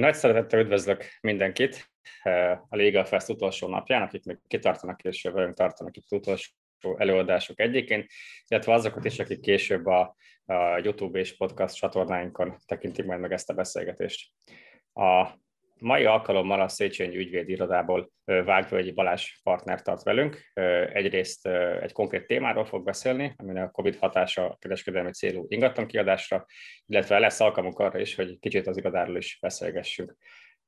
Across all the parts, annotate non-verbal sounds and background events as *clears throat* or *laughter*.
Én nagy szeretettel üdvözlök mindenkit a Legal Fest utolsó napján, akik még kitartanak és velünk tartanak itt utolsó előadások egyikén, illetve azokat is, akik később a, a YouTube és podcast csatornáinkon tekintik majd meg ezt a beszélgetést. A mai alkalommal a Széchenyi ügyvéd irodából Vágvölgyi Balázs partner tart velünk. Egyrészt egy konkrét témáról fog beszélni, ami a COVID hatása a kereskedelmi célú ingatlan kiadásra, illetve lesz alkalmunk arra is, hogy kicsit az irodáról is beszélgessünk.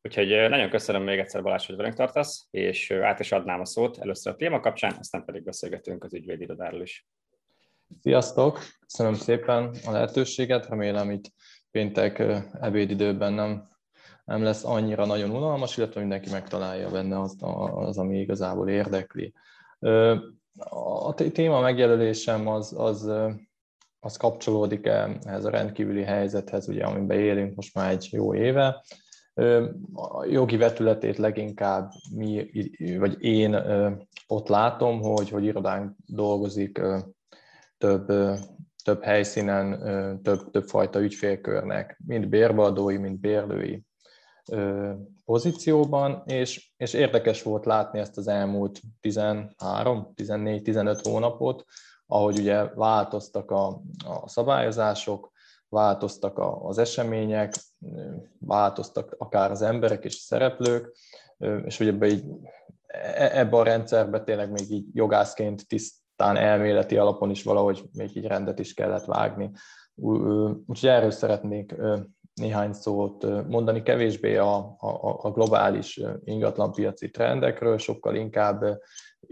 Úgyhogy nagyon köszönöm még egyszer Balázs, hogy velünk tartasz, és át is adnám a szót először a téma kapcsán, aztán pedig beszélgetünk az ügyvéd irodáról is. Sziasztok! Köszönöm szépen a lehetőséget, remélem itt péntek ebédidőben nem nem lesz annyira nagyon unalmas, illetve mindenki megtalálja benne az, az ami igazából érdekli. A téma megjelölésem az, az, az kapcsolódik ehhez a rendkívüli helyzethez, ugye, amiben élünk most már egy jó éve. A jogi vetületét leginkább mi, vagy én ott látom, hogy, hogy irodánk dolgozik több, több helyszínen, több, több fajta ügyfélkörnek, mind bérbeadói, mind bérlői pozícióban, és, és érdekes volt látni ezt az elmúlt 13, 14, 15 hónapot, ahogy ugye változtak a, a szabályozások, változtak a, az események, változtak akár az emberek és a szereplők, és ugye ebbe, így, e, ebbe a rendszerbe tényleg még így jogászként tisztán elméleti alapon is valahogy még így rendet is kellett vágni. Úgyhogy erről szeretnék néhány szót mondani, kevésbé a, a, a globális ingatlanpiaci trendekről, sokkal inkább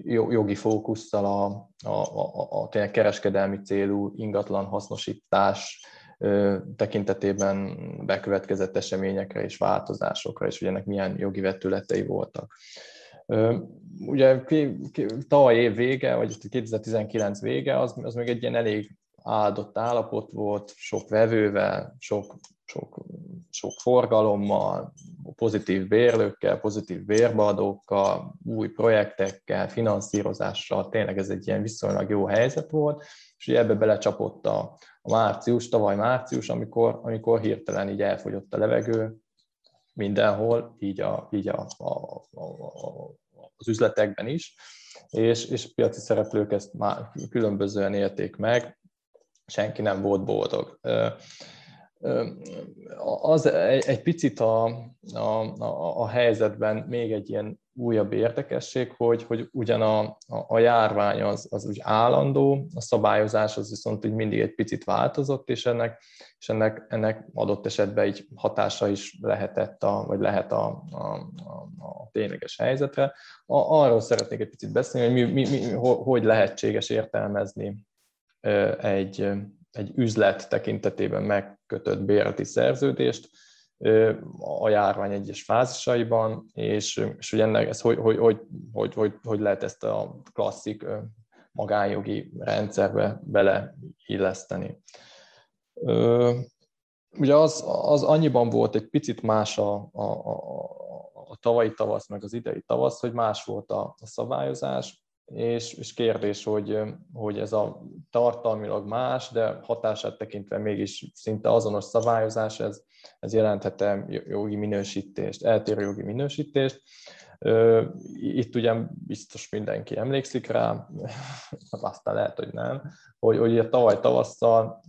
jogi fókusszal a, a, a, a kereskedelmi célú ingatlan hasznosítás tekintetében bekövetkezett eseményekre és változásokra, és hogy ennek milyen jogi vetületei voltak. Ugye tavaly év vége, vagy 2019 vége, az, az még egy ilyen elég áldott állapot volt, sok vevővel, sok sok, sok forgalommal, pozitív bérlőkkel, pozitív bérbeadókkal, új projektekkel, finanszírozással, tényleg ez egy ilyen viszonylag jó helyzet volt, és ugye ebbe belecsapott a, a március, tavaly március, amikor, amikor hirtelen így elfogyott a levegő mindenhol, így, a, így a, a, a, a, az üzletekben is, és, és a piaci szereplők ezt már különbözően élték meg, senki nem volt boldog az egy, picit a, a, a, a helyzetben még egy ilyen újabb érdekesség, hogy, hogy ugyan a, a, a járvány az, az úgy állandó, a szabályozás az viszont úgy mindig egy picit változott, és ennek, és ennek, ennek adott esetben egy hatása is lehetett, a, vagy lehet a, a, a, a tényleges helyzetre. A, arról szeretnék egy picit beszélni, hogy mi, mi, mi, hogy lehetséges értelmezni egy, egy üzlet tekintetében megkötött bérleti szerződést a járvány egyes fázisaiban, és, és hogy ennek ez hogy, hogy, hogy, hogy, hogy, hogy lehet ezt a klasszik magánjogi rendszerbe beleilleszteni. Ugye az, az annyiban volt egy picit más a, a, a, a tavalyi tavasz, meg az idei tavasz, hogy más volt a, a szabályozás, és, és kérdés, hogy, hogy ez a tartalmilag más, de hatását tekintve mégis szinte azonos szabályozás, ez, ez jelenthet jogi minősítést, eltérő jogi minősítést. Itt ugye biztos mindenki emlékszik rá, *laughs* aztán lehet, hogy nem, hogy, hogy a tavaly tavasszal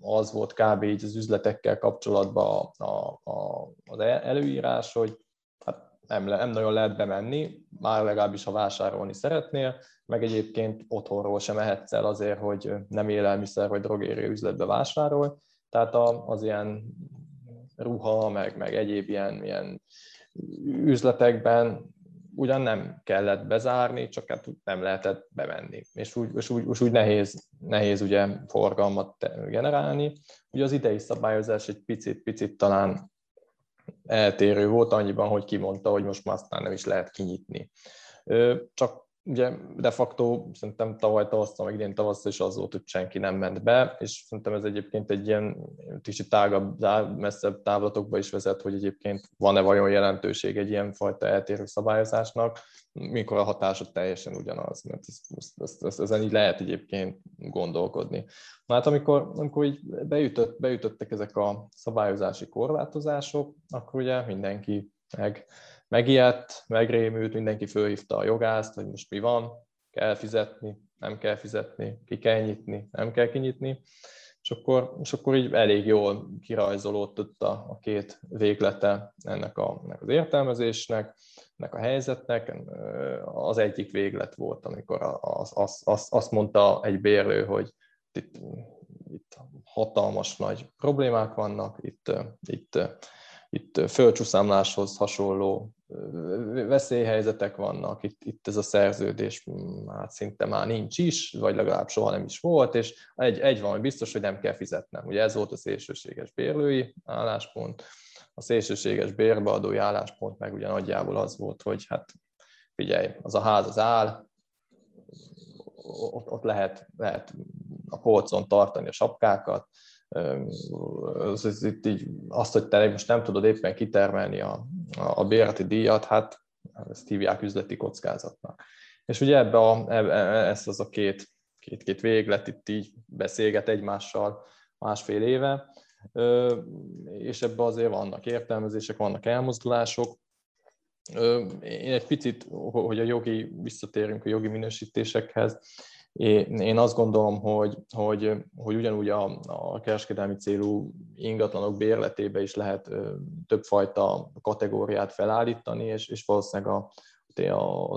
az volt kb. így az üzletekkel kapcsolatban a, a, az előírás, hogy nem, le, nem nagyon lehet bemenni, már legalábbis ha vásárolni szeretnél, meg egyébként otthonról sem mehetsz el azért, hogy nem élelmiszer vagy drogéri üzletbe vásárolj, tehát az ilyen ruha, meg, meg egyéb ilyen, ilyen üzletekben ugyan nem kellett bezárni, csak hát nem lehetett bemenni, és úgy, és úgy, és úgy nehéz, nehéz ugye forgalmat generálni. Ugye az idei szabályozás egy picit, picit talán eltérő volt annyiban, hogy kimondta, hogy most már aztán nem is lehet kinyitni. Csak ugye de facto szerintem tavaly tavasszal, meg idén tavasszal is az volt, hogy senki nem ment be, és szerintem ez egyébként egy ilyen kicsit tágabb, messzebb távlatokba is vezet, hogy egyébként van-e vajon jelentőség egy ilyen fajta eltérő szabályozásnak, mikor a hatása teljesen ugyanaz, mert ez, ez, ez, ezen így lehet egyébként gondolkodni. Na hát amikor, amikor így beütött, beütöttek ezek a szabályozási korlátozások, akkor ugye mindenki meg megijedt, megrémült, mindenki fölhívta a jogászt, hogy most mi van, kell fizetni, nem kell fizetni, ki kell nyitni, nem kell kinyitni, és akkor, és akkor így elég jól kirajzolódott a, a két véglete ennek, a, ennek az értelmezésnek, ennek a helyzetnek. Az egyik véglet volt, amikor az, az, az, azt mondta egy bérlő, hogy itt, itt hatalmas nagy problémák vannak, itt, itt, itt földcsúszámláshoz hasonló veszélyhelyzetek vannak, itt, itt ez a szerződés hát szinte már nincs is, vagy legalább soha nem is volt, és egy, egy van, hogy biztos, hogy nem kell fizetnem. Ugye ez volt a szélsőséges bérlői álláspont, a szélsőséges bérbeadói álláspont meg ugye nagyjából az volt, hogy hát figyelj, az a ház az áll, ott, ott lehet, lehet a polcon tartani a sapkákat, az, az, itt így, azt, hogy te most nem tudod éppen kitermelni a, a bérleti díjat, hát ezt hívják üzleti kockázatnak. És ugye ebbe, a, ebbe ez az a két, két, két véglet itt így beszélget egymással másfél éve, és ebbe azért vannak értelmezések, vannak elmozdulások. Én egy picit, hogy a jogi, visszatérünk a jogi minősítésekhez, én azt gondolom, hogy, hogy, hogy ugyanúgy a, a kereskedelmi célú ingatlanok bérletébe is lehet többfajta kategóriát felállítani, és, és valószínűleg a,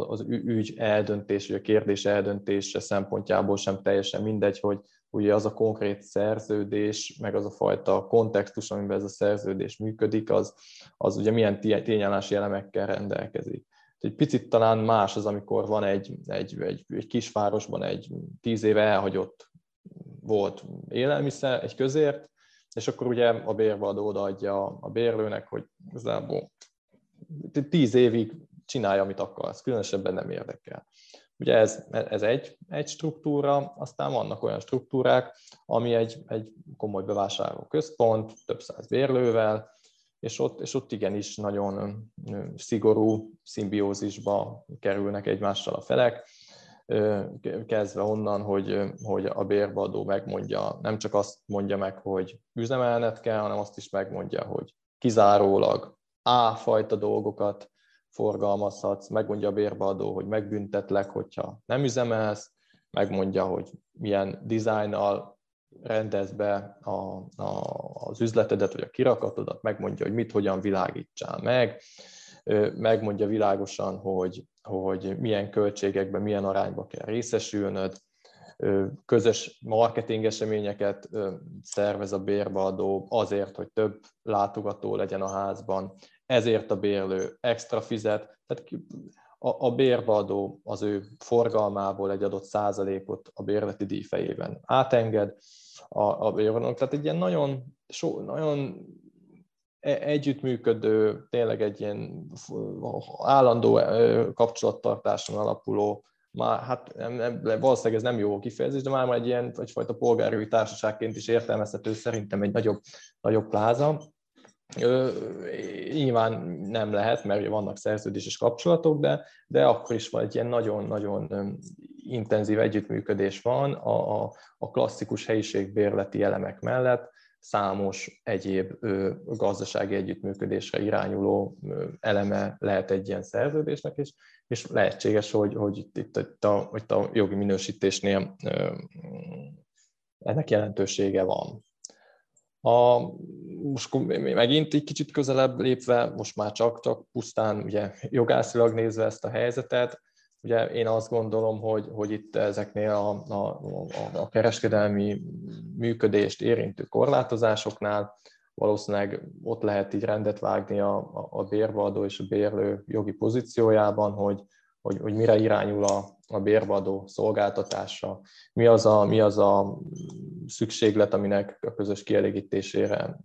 az ügy eldöntés, vagy a kérdés eldöntése szempontjából sem teljesen mindegy, hogy ugye az a konkrét szerződés, meg az a fajta kontextus, amiben ez a szerződés működik, az, az ugye milyen tényállási elemekkel rendelkezik. Egy picit talán más az, amikor van egy, egy, egy, egy kisvárosban egy tíz éve elhagyott volt élelmiszer, egy közért, és akkor ugye a bérbeadó odaadja a bérlőnek, hogy igazából tíz évig csinálja, amit akarsz, különösebben nem érdekel. Ugye ez, ez egy, egy struktúra, aztán vannak olyan struktúrák, ami egy, egy komoly bevásárló központ, több száz bérlővel, és ott, és ott igenis nagyon szigorú szimbiózisba kerülnek egymással a felek, kezdve onnan, hogy, hogy a bérbeadó megmondja, nem csak azt mondja meg, hogy üzemelnet kell, hanem azt is megmondja, hogy kizárólag A fajta dolgokat forgalmazhatsz, megmondja a bérbeadó, hogy megbüntetlek, hogyha nem üzemelsz, megmondja, hogy milyen dizájnnal rendez be a, a, az üzletedet, vagy a kirakatodat, megmondja, hogy mit, hogyan világítsál meg, megmondja világosan, hogy, hogy milyen költségekben, milyen arányba kell részesülnöd, közös marketing eseményeket szervez a bérbeadó azért, hogy több látogató legyen a házban, ezért a bérlő extra fizet, tehát a, a bérbeadó az ő forgalmából egy adott százalékot a bérleti díj fejében átenged, a, a bérvonalak. Tehát egy ilyen nagyon, so, nagyon e, együttműködő, tényleg egy ilyen állandó kapcsolattartáson alapuló, már, hát nem, nem, valószínűleg ez nem jó kifejezés, de már egy ilyen egyfajta polgári társaságként is értelmezhető szerintem egy nagyobb, nagyobb pláza. Nyilván nem lehet, mert vannak szerződéses kapcsolatok, de, de akkor is van egy ilyen nagyon-nagyon intenzív együttműködés van a, a, a klasszikus helyiségbérleti elemek mellett, számos egyéb ö, gazdasági együttműködésre irányuló ö, eleme lehet egy ilyen szerződésnek, és, és lehetséges, hogy, hogy itt, itt, itt, a, itt a jogi minősítésnél ö, ennek jelentősége van. A, most megint egy kicsit közelebb lépve, most már csak, csak pusztán ugye jogászilag nézve ezt a helyzetet, Ugye én azt gondolom, hogy, hogy itt ezeknél a, a, a kereskedelmi működést érintő korlátozásoknál valószínűleg ott lehet így rendet vágni a, a bérbeadó és a bérlő jogi pozíciójában, hogy, hogy, hogy mire irányul a, a bérbeadó szolgáltatása, mi az, a, mi az a szükséglet, aminek a közös kielégítésére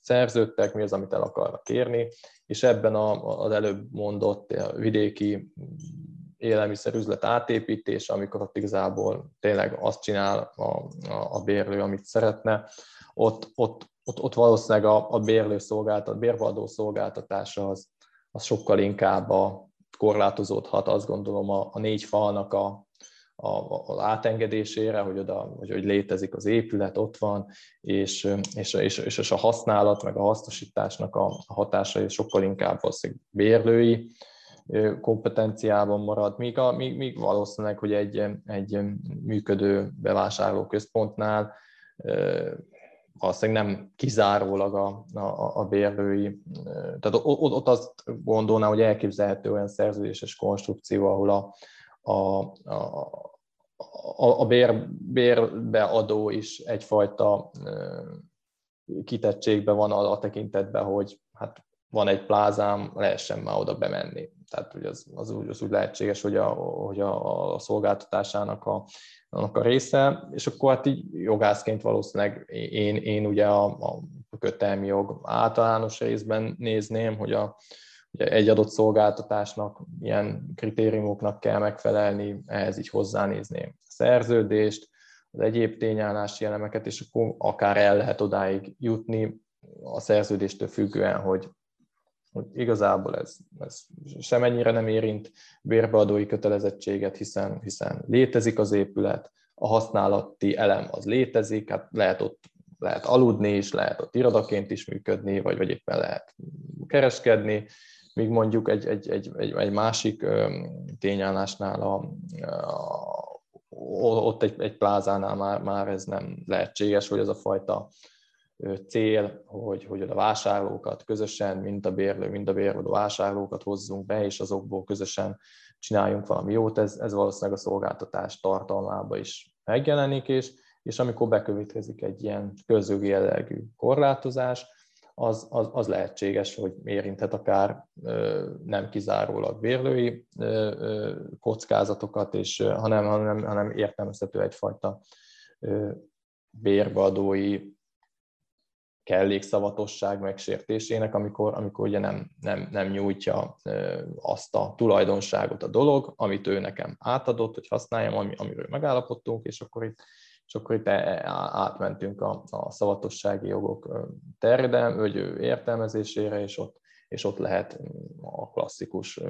szerződtek, mi az, amit el akarnak kérni, és ebben a, az előbb mondott vidéki élelmiszerüzlet átépítése, amikor ott igazából tényleg azt csinál a, a, a bérlő, amit szeretne, ott, ott, ott, ott valószínűleg a, a bérlő szolgáltat, bérvadó szolgáltatása az, az sokkal inkább a, korlátozódhat, azt gondolom a, a négy falnak a, a, az átengedésére, hogy oda, hogy, hogy létezik az épület, ott van, és, és, és, és a használat, meg a hasznosításnak a hatásai sokkal inkább valószínűleg bérlői kompetenciában marad, míg, a, míg, míg valószínűleg, hogy egy, egy működő bevásárlóközpontnál valószínűleg nem kizárólag a, a, a bérlői, tehát ott, ott azt gondolná, hogy elképzelhető olyan szerződéses konstrukció, ahol a, a, a, a, a bér, bérbeadó is egyfajta kitettségben van a, a tekintetben, hogy hát van egy plázám, lehessen már oda bemenni. Tehát hogy az, az, úgy, az úgy lehetséges, hogy a, hogy a, a szolgáltatásának a, annak a része, és akkor hát így jogászként valószínűleg én, én ugye a, a kötelmi jog általános részben nézném, hogy a, egy adott szolgáltatásnak ilyen kritériumoknak kell megfelelni, ehhez így hozzánézném a szerződést, az egyéb tényállási elemeket, és akkor akár el lehet odáig jutni a szerződéstől függően, hogy hogy igazából ez, ez semennyire nem érint bérbeadói kötelezettséget, hiszen, hiszen létezik az épület, a használati elem az létezik, hát lehet ott lehet aludni is, lehet ott irodaként is működni, vagy, vagy éppen lehet kereskedni, míg mondjuk egy, egy, egy, egy, egy másik tényállásnál a, a, ott egy, egy plázánál már, már ez nem lehetséges, hogy ez a fajta cél, hogy, hogy a vásárlókat közösen, mind a bérlő, mind a bérlő vásárlókat hozzunk be, és azokból közösen csináljunk valami jót, ez, ez valószínűleg a szolgáltatás tartalmába is megjelenik, és, és amikor bekövetkezik egy ilyen közjogi jellegű korlátozás, az, az, az lehetséges, hogy érinthet akár nem kizárólag bérlői kockázatokat, és, hanem, hanem, hanem értelmezhető egyfajta bérbeadói kellékszavatosság megsértésének, amikor, amikor ugye nem, nem, nem nyújtja azt a tulajdonságot a dolog, amit ő nekem átadott, hogy használjam, ami, amiről megállapodtunk, és akkor itt, és akkor itt e, e, átmentünk a, a szavatossági jogok terjedem, vagy értelmezésére, és ott, és ott lehet a klasszikus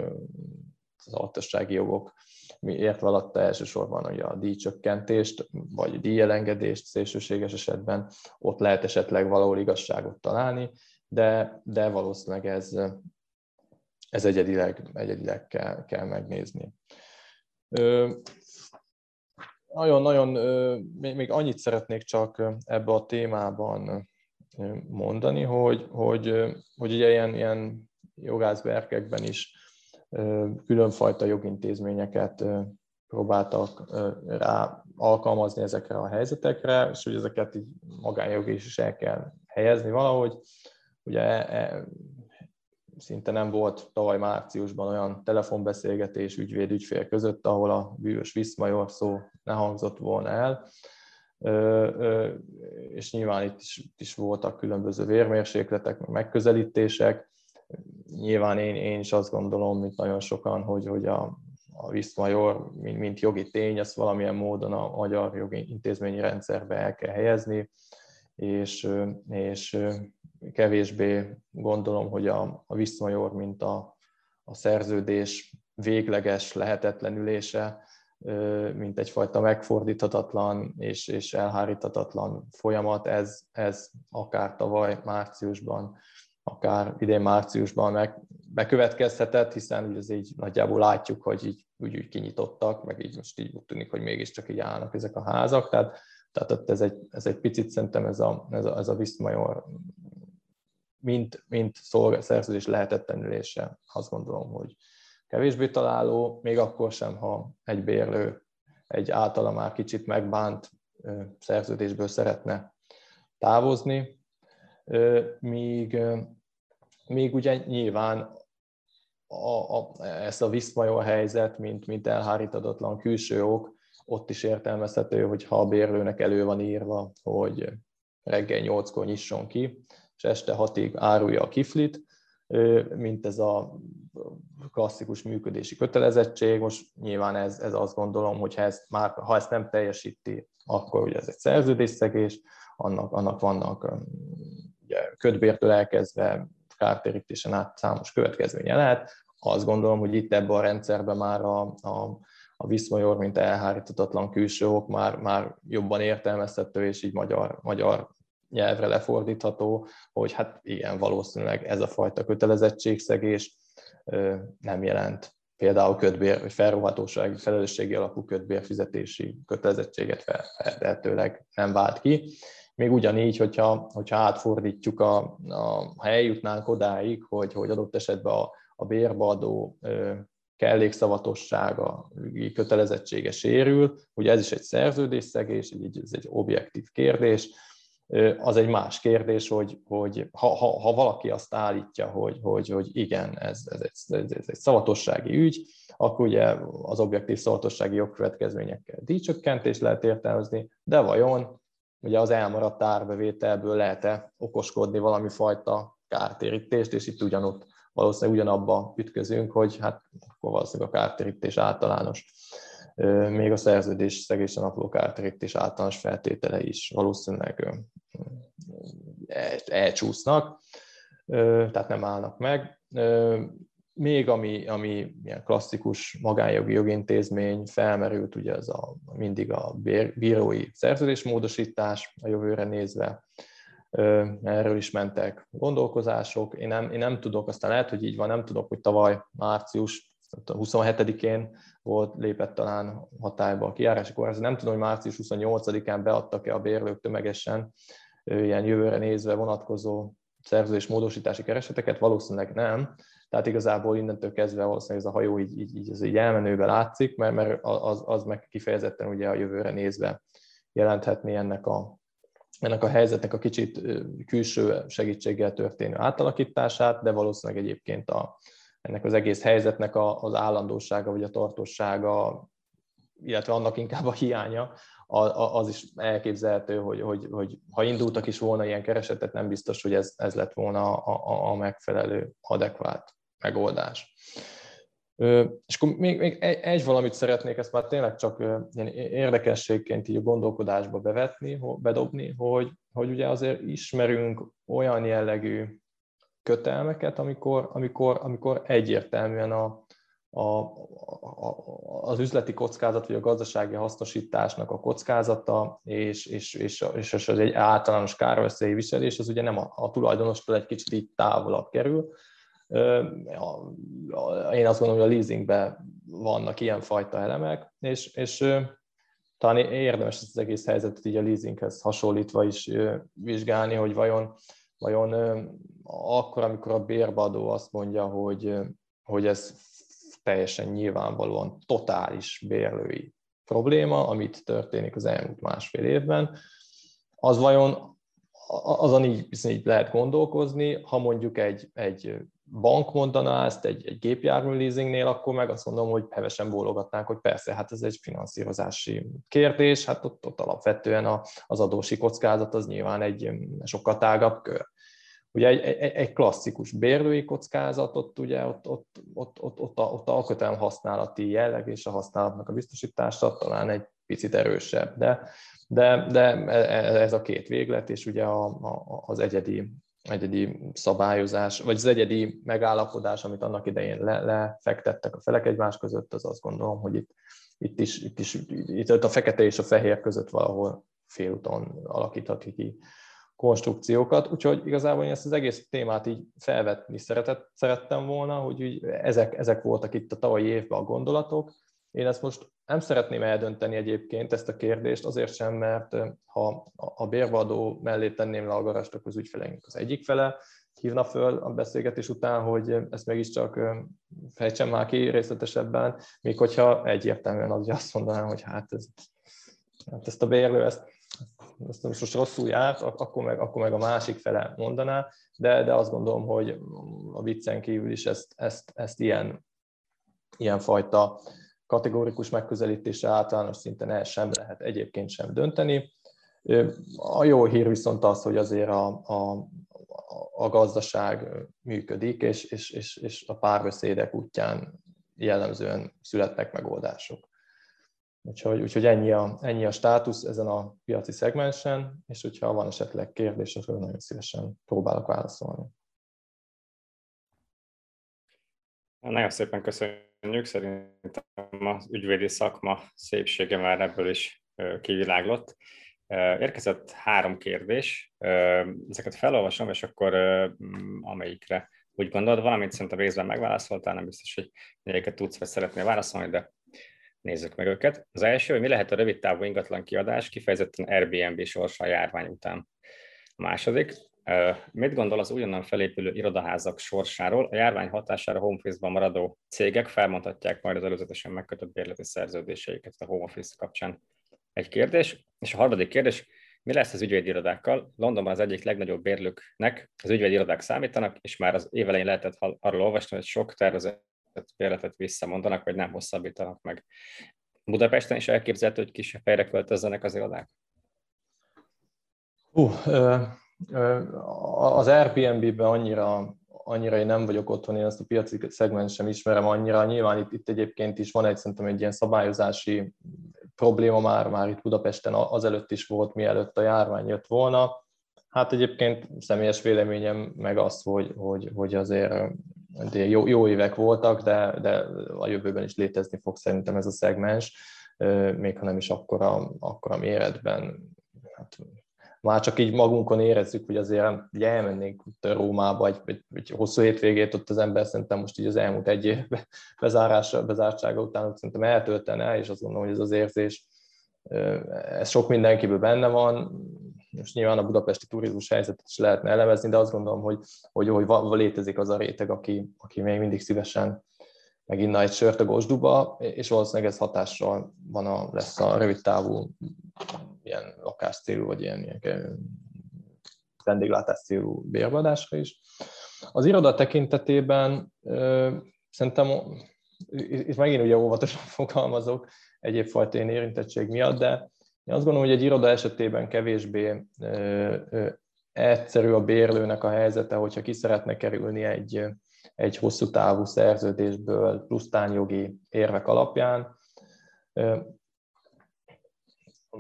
szavatossági jogok mi értve alatta elsősorban ugye a díjcsökkentést, vagy díjelengedést szélsőséges esetben, ott lehet esetleg valahol igazságot találni, de, de valószínűleg ez, ez egyedileg, egyedileg kell, kell megnézni. Nagyon-nagyon, még, annyit szeretnék csak ebbe a témában mondani, hogy, hogy, hogy ugye ilyen, ilyen jogászberkekben is különfajta jogintézményeket próbáltak rá alkalmazni ezekre a helyzetekre, és hogy ezeket így magánjogi is, el kell helyezni valahogy. Ugye e, szinte nem volt tavaly márciusban olyan telefonbeszélgetés ügyvéd-ügyfél között, ahol a bűvös viszmajor szó ne hangzott volna el, és nyilván itt is, is voltak különböző vérmérsékletek, megközelítések, nyilván én, én is azt gondolom, mint nagyon sokan, hogy, hogy a, a Viszmajor, mint, mint jogi tény, azt valamilyen módon a magyar jogi intézményi rendszerbe el kell helyezni, és, és kevésbé gondolom, hogy a, a Viszmajor, mint a, a szerződés végleges lehetetlenülése, mint egyfajta megfordíthatatlan és, és elhárítatatlan folyamat, ez, ez akár tavaly márciusban akár idén márciusban meg bekövetkezhetett, hiszen ugye ez így nagyjából látjuk, hogy így úgy, úgy kinyitottak, meg így most így úgy tűnik, hogy mégiscsak így állnak ezek a házak, tehát, tehát ez, egy, ez egy picit szerintem ez a, ez a, ez a Viszmajor mint, mint szerződés lehetetlenülése, azt gondolom, hogy kevésbé találó, még akkor sem, ha egy bérlő egy általa már kicsit megbánt szerződésből szeretne távozni, míg, míg ugye nyilván a, a, ez a viszmajó helyzet, mint, mint elhárítadatlan külső ok, ott is értelmezhető, hogy ha a bérlőnek elő van írva, hogy reggel 8-kor nyisson ki, és este 6-ig árulja a kiflit, mint ez a klasszikus működési kötelezettség. Most nyilván ez, ez azt gondolom, hogy ha ezt, már, ha ezt nem teljesíti, akkor ugye ez egy szerződésszegés, annak, annak vannak ugye, ködbértől elkezdve kártérítésen át számos következménye lehet. Azt gondolom, hogy itt ebben a rendszerben már a, a, a viszmajor, mint elhárítatatlan külső ok már, már jobban értelmezhető, és így magyar, magyar nyelvre lefordítható, hogy hát igen, valószínűleg ez a fajta kötelezettségszegés nem jelent például kötbér, vagy felrohatósági, felelősségi alapú kötbérfizetési kötelezettséget feltehetőleg nem vált ki. Még ugyanígy, hogyha, hogyha átfordítjuk, a, a, ha eljutnánk odáig, hogy, hogy adott esetben a, a bérbeadó kellékszavatossága, kötelezettsége sérül, ugye ez is egy szerződésszegés, ez egy objektív kérdés, az egy más kérdés, hogy, hogy ha, ha, ha valaki azt állítja, hogy, hogy, hogy igen, ez, ez, egy, ez, egy szavatossági ügy, akkor ugye az objektív szavatossági jogkövetkezményekkel díjcsökkentést lehet értelmezni, de vajon ugye az elmaradt árbevételből lehet-e okoskodni valami fajta kártérítést, és itt ugyanott valószínűleg ugyanabba ütközünk, hogy hát akkor valószínűleg a kártérítés általános még a szerződés szegésen alapuló kártérítés általános feltétele is valószínűleg elcsúsznak, tehát nem állnak meg. Még ami, ami ilyen klasszikus magánjogi jogintézmény felmerült, ugye ez a, mindig a bírói szerződésmódosítás a jövőre nézve, erről is mentek gondolkozások. Én nem, én nem tudok, aztán lehet, hogy így van, nem tudok, hogy tavaly március 27-én volt, lépett talán hatályba a kiárási kórház. Nem tudom, hogy március 28-án beadtak-e a bérlők tömegesen ilyen jövőre nézve vonatkozó szerződés módosítási kereseteket, valószínűleg nem. Tehát igazából innentől kezdve valószínűleg ez a hajó így, így, így, ez így elmenőbe látszik, mert, mert az, az meg kifejezetten ugye a jövőre nézve jelenthetné ennek a, ennek a helyzetnek a kicsit külső segítséggel történő átalakítását, de valószínűleg egyébként a, ennek az egész helyzetnek az állandósága vagy a tartósága, illetve annak inkább a hiánya, az is elképzelhető, hogy, hogy, hogy ha indultak is volna ilyen keresetet, nem biztos, hogy ez, ez lett volna a, a, a megfelelő, adekvát megoldás. És akkor még, még egy, egy valamit szeretnék, ezt már tényleg csak ilyen érdekességként így a gondolkodásba bevetni, bedobni, hogy, hogy ugye azért ismerünk olyan jellegű kötelmeket, amikor, amikor, amikor egyértelműen a, a, a, az üzleti kockázat, vagy a gazdasági hasznosításnak a kockázata, és, és, és, és, és az egy általános kárveszélyi viselés, az ugye nem a, a tulajdonostól egy kicsit így távolabb kerül. Én azt gondolom, hogy a leasingben vannak ilyenfajta elemek, és, és talán érdemes ezt az egész helyzetet így a leasinghez hasonlítva is vizsgálni, hogy vajon vajon akkor, amikor a bérbadó azt mondja, hogy, hogy ez teljesen nyilvánvalóan totális bérlői probléma, amit történik az elmúlt másfél évben, az vajon azon így, így lehet gondolkozni, ha mondjuk egy, egy bank mondaná ezt egy, egy gépjármű leasingnél, akkor meg azt mondom, hogy hevesen bólogatnánk, hogy persze, hát ez egy finanszírozási kérdés, hát ott, ott alapvetően a, az adósi kockázat az nyilván egy sokkal tágabb kör. Ugye egy, egy, egy klasszikus bérlői kockázatot, ugye ott, ott, ott, ott, ott, a, ott a alkotelem használati jelleg és a használatnak a biztosítása talán egy picit erősebb, de, de, de ez a két véglet, és ugye a, a, az egyedi, egyedi szabályozás, vagy az egyedi megállapodás, amit annak idején le, lefektettek a felek egymás között, az azt gondolom, hogy itt, itt is, itt is itt a fekete és a fehér között valahol félúton alakíthat ki konstrukciókat, úgyhogy igazából én ezt az egész témát így felvetni szeretett, szerettem volna, hogy úgy ezek, ezek voltak itt a tavalyi évben a gondolatok. Én ezt most nem szeretném eldönteni egyébként ezt a kérdést, azért sem, mert ha a bérvadó mellé tenném le a garast, akkor az ügyfeleink az egyik fele hívna föl a beszélgetés után, hogy ezt mégiscsak fejtsem már ki részletesebben, még hogyha egyértelműen az azt mondanám, hogy hát, ez, hát ezt a bérlő, ezt ezt most rosszul járt, akkor meg, akkor meg a másik fele mondaná, de, de azt gondolom, hogy a viccen kívül is ezt, ezt, ezt ilyen, ilyen fajta kategórikus megközelítése általános szinten el sem lehet egyébként sem dönteni. A jó hír viszont az, hogy azért a, a, a gazdaság működik, és, és, és, és a párbeszédek útján jellemzően születnek megoldások. Úgyhogy, úgyhogy ennyi, a, ennyi a státusz ezen a piaci szegmensen, és hogyha van esetleg kérdés, akkor nagyon szívesen próbálok válaszolni. Nagyon szépen köszönjük, szerintem az ügyvédi szakma szépsége már ebből is kiviláglott. Érkezett három kérdés, ezeket felolvasom, és akkor amelyikre úgy gondolod, valamit szerintem részben megválaszoltál, nem biztos, hogy melyiket tudsz vagy szeretnél válaszolni, de nézzük meg őket. Az első, hogy mi lehet a rövid távú ingatlan kiadás, kifejezetten Airbnb sorsa a járvány után. A második, mit gondol az újonnan felépülő irodaházak sorsáról? A járvány hatására home office-ban maradó cégek felmondhatják majd az előzetesen megkötött bérleti szerződéseiket a home office kapcsán. Egy kérdés. És a harmadik kérdés, mi lesz az ügyvédirodákkal? Londonban az egyik legnagyobb bérlőknek az ügyvédirodák számítanak, és már az évelején lehetett arról olvasni, hogy sok tervezett bérletet visszamondanak, vagy nem hosszabbítanak meg. Budapesten is elképzelhető, hogy kisebb helyre költözzenek az irodák? Uh, az Airbnb-ben annyira, annyira én nem vagyok otthon, én ezt a piaci szegmens sem ismerem annyira. Nyilván itt, itt egyébként is van egy szerintem egy ilyen szabályozási probléma már, már itt Budapesten azelőtt is volt, mielőtt a járvány jött volna. Hát egyébként személyes véleményem meg az, hogy, hogy, hogy azért de jó, jó évek voltak, de, de a jövőben is létezni fog szerintem ez a szegmens, még ha nem is akkora, akkora méretben. Hát, már csak így magunkon érezzük, hogy azért ugye elmennénk Rómába egy, egy, egy hosszú hétvégét, ott az ember szerintem most így az elmúlt egy év *laughs* bezárása, bezártsága után szerintem eltöltene, és azt gondolom, hogy ez az érzés, ez sok mindenkiből benne van, most nyilván a budapesti turizmus helyzetet is lehetne elemezni, de azt gondolom, hogy, hogy, hogy létezik az a réteg, aki, aki még mindig szívesen meginna egy sört a Gosduba, és valószínűleg ez hatással van a, lesz a rövid távú ilyen lakás célú, vagy ilyen, ilyen vendéglátás célú bérvadásra is. Az iroda tekintetében szerintem itt megint ugye óvatosan *laughs* fogalmazok egyéb fajta érintettség miatt, de én azt gondolom, hogy egy iroda esetében kevésbé egyszerű a bérlőnek a helyzete, hogyha ki szeretne kerülni egy, egy hosszú távú szerződésből plusztánjogi érvek alapján.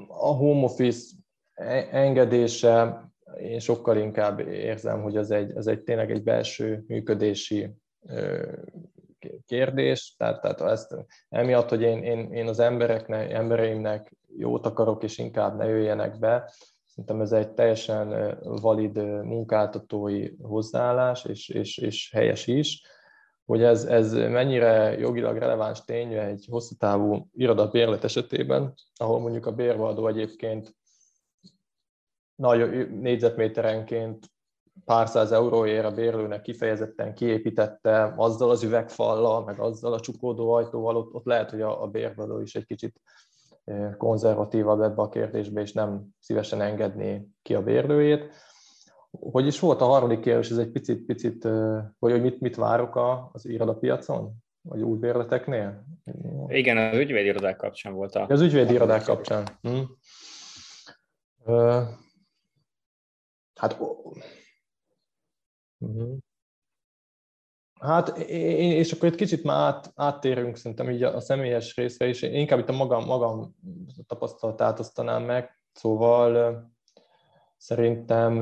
A home office e, engedése, én sokkal inkább érzem, hogy az egy, az egy tényleg egy belső működési kérdés, tehát, tehát ezt, emiatt, hogy én, én, én az embereknek, embereimnek jót akarok, és inkább ne jöjjenek be, szerintem ez egy teljesen valid munkáltatói hozzáállás, és, és, és helyes is, hogy ez, ez mennyire jogilag releváns tény egy hosszú távú irodabérlet esetében, ahol mondjuk a bérvadó egyébként nagy négyzetméterenként pár száz euróért a bérlőnek kifejezetten kiépítette azzal az üvegfallal, meg azzal a csukódó ajtóval, ott, ott lehet, hogy a, a bérvadó is egy kicsit konzervatívabb ebbe a kérdésbe, és nem szívesen engedné ki a bérlőjét. Hogy is volt a harmadik kérdés, ez egy picit, picit hogy, hogy mit, mit várok az irodapiacon, vagy új bérleteknél? Igen, az ügyvédirodák kapcsán volt a... Az ügyvédirodák kapcsán. Hm. Hát Uh-huh. Hát, és akkor egy kicsit már át, áttérünk szerintem így a személyes részre is. Én inkább itt a magam, magam tapasztalatát osztanám meg. Szóval szerintem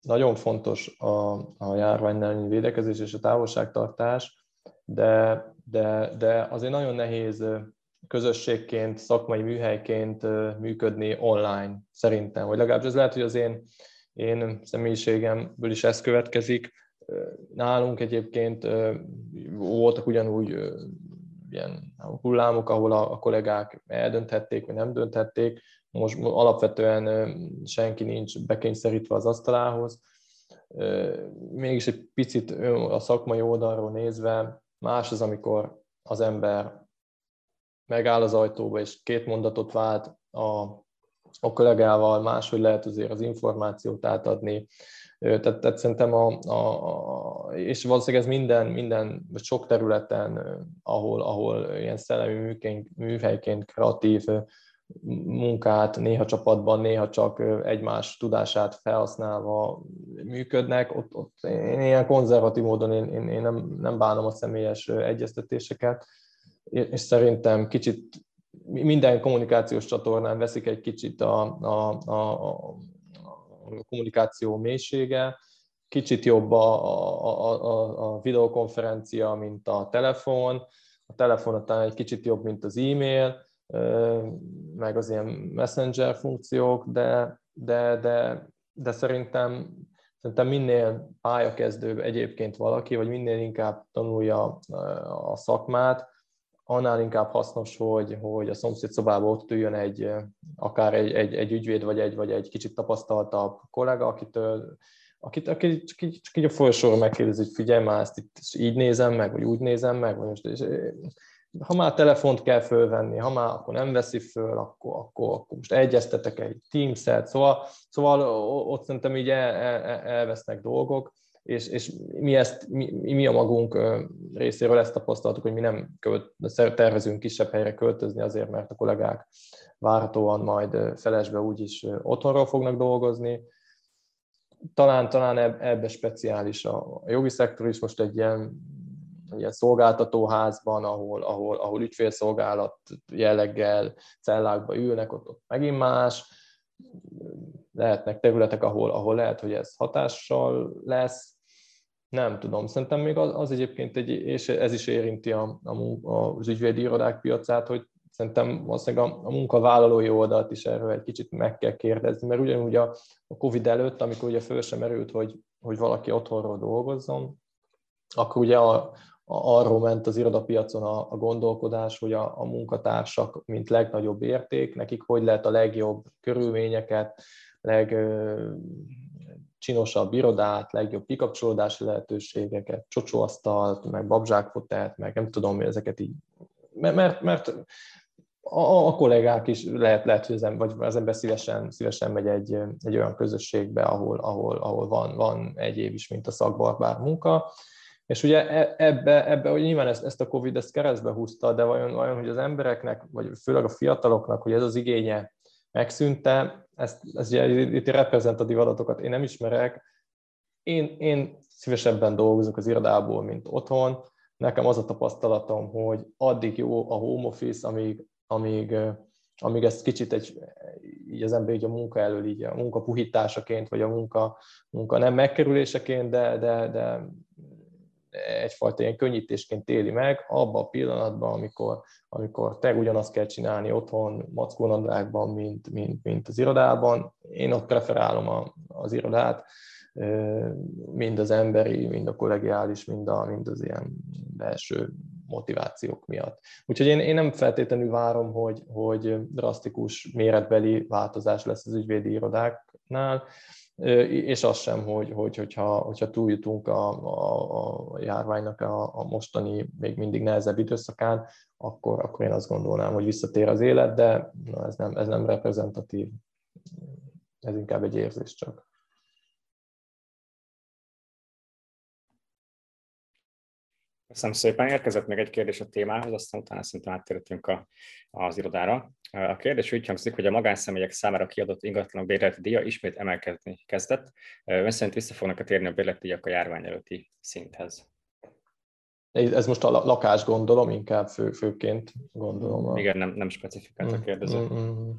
nagyon fontos a, a járványnál védekezés és a távolságtartás, de, de, de azért nagyon nehéz közösségként, szakmai műhelyként működni online szerintem, vagy legalábbis ez lehet, hogy az én én személyiségemből is ez következik. Nálunk egyébként voltak ugyanúgy ilyen hullámok, ahol a kollégák eldönthették, vagy nem dönthették. Most alapvetően senki nincs bekényszerítve az asztalához. Mégis egy picit a szakmai oldalról nézve más az, amikor az ember megáll az ajtóba, és két mondatot vált a a kollégával, máshogy lehet azért az információt átadni. Tehát, tehát szerintem a, a, a, és valószínűleg ez minden, minden, vagy sok területen, ahol, ahol ilyen szellemi műként, műhelyként, kreatív munkát, néha csapatban, néha csak egymás tudását felhasználva működnek. Ott, ott én ilyen konzervatív módon én, én, én nem, nem bánom a személyes egyeztetéseket, és szerintem kicsit minden kommunikációs csatornán veszik egy kicsit a, a, a, a kommunikáció mélysége, kicsit jobb a, a, a, a videokonferencia, mint a telefon, a telefon talán egy kicsit jobb, mint az e-mail, meg az ilyen messenger funkciók, de, de, de, de szerintem, szerintem minél pályakezdőbb egyébként valaki, vagy minél inkább tanulja a szakmát, annál inkább hasznos, hogy, hogy a szomszéd szobába ott üljön egy, akár egy, egy, egy ügyvéd, vagy egy, vagy egy kicsit tapasztaltabb kollega, akitől akit, akit csak, így, csak így a folyosóra megkérdezi, hogy figyelj már, ezt itt így nézem meg, vagy úgy nézem meg, vagy most, és, ha már telefont kell fölvenni, ha már akkor nem veszi föl, akkor, akkor, akkor most egyeztetek egy Teams-et, szóval, szóval ott szerintem így el, el, elvesznek dolgok, és, és mi, ezt, mi, mi a magunk részéről ezt tapasztaltuk, hogy mi nem költ, tervezünk kisebb helyre költözni azért, mert a kollégák várhatóan majd felesbe úgyis otthonról fognak dolgozni. Talán, talán ebbe speciális a jogi szektor is most egy ilyen, ilyen szolgáltatóházban, ahol, ahol, ahol ügyfélszolgálat jelleggel cellákba ülnek, ott, ott megint más, lehetnek területek, ahol, ahol lehet, hogy ez hatással lesz, nem tudom, szerintem még az, az egyébként, egy, és ez is érinti a, a, az ügyvédi irodák piacát, hogy szerintem valószínűleg a, a munkavállalói oldalt is erről egy kicsit meg kell kérdezni, mert ugyanúgy a, a Covid előtt, amikor ugye föl sem merült, hogy, hogy valaki otthonról dolgozzon, akkor ugye a, a, arról ment az irodapiacon a, a gondolkodás, hogy a, a munkatársak, mint legnagyobb érték, nekik hogy lehet a legjobb körülményeket, leg csinosabb irodát, legjobb kikapcsolódási lehetőségeket, csocsóasztalt, meg babzsákfotelt, meg nem tudom, mi ezeket így, mert, mert a, a kollégák is lehet, lehet hogy az ember, vagy az ember szívesen, szívesen megy egy, egy olyan közösségbe, ahol, ahol, ahol van, van egy év is, mint a szakbarbár munka, és ugye e, ebbe, ebbe hogy nyilván ezt, ezt a Covid ezt keresztbe húzta, de vajon, vajon, hogy az embereknek, vagy főleg a fiataloknak, hogy ez az igénye megszűnte, ezt, ezt ugye, itt reprezentatív adatokat én nem ismerek. Én, én szívesebben dolgozok az irodából, mint otthon. Nekem az a tapasztalatom, hogy addig jó a home office, amíg, amíg, amíg ezt kicsit egy, így az ember így a munka elől, így a munka puhításaként, vagy a munka, munka nem megkerüléseként, de, de, de egyfajta ilyen könnyítésként éli meg, abban a pillanatban, amikor, amikor te ugyanazt kell csinálni otthon, mackónadrágban, mint, mint, mint az irodában. Én ott preferálom a, az irodát, mind az emberi, mind a kollegiális, mind, a, mind az ilyen belső motivációk miatt. Úgyhogy én, én nem feltétlenül várom, hogy, hogy drasztikus méretbeli változás lesz az ügyvédi irodáknál, és az sem, hogy, hogy hogyha, hogyha túljutunk a, a, a járványnak a, a mostani, még mindig nehezebb időszakán, akkor, akkor én azt gondolnám, hogy visszatér az élet, de na, ez, nem, ez nem reprezentatív, ez inkább egy érzés csak. Köszönöm szépen. Érkezett még egy kérdés a témához, aztán utána szerintem áttérhetünk a, az irodára. A kérdés úgy hangzik, hogy a magánszemélyek számára kiadott ingatlanok bérleti díja ismét emelkedni kezdett. Ön szerint vissza fognak térni a bérleti díjak a járvány előtti szinthez? Ez most a lakás gondolom, inkább fő, főként gondolom. Igen, nem, nem specifikált a mm, kérdező. Mm, mm.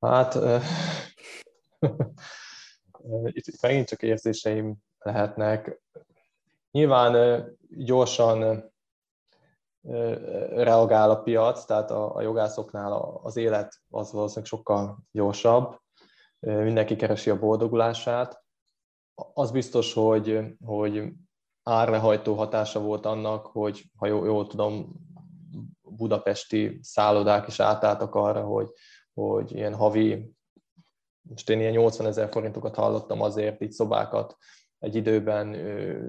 Hát *laughs* itt megint csak érzéseim lehetnek. Nyilván gyorsan reagál a piac, tehát a, jogászoknál az élet az valószínűleg sokkal gyorsabb, mindenki keresi a boldogulását. Az biztos, hogy, hogy árlehajtó hatása volt annak, hogy ha jól, jól tudom, budapesti szállodák is átálltak arra, hogy, hogy ilyen havi most én ilyen 80 ezer forintokat hallottam azért, így szobákat egy időben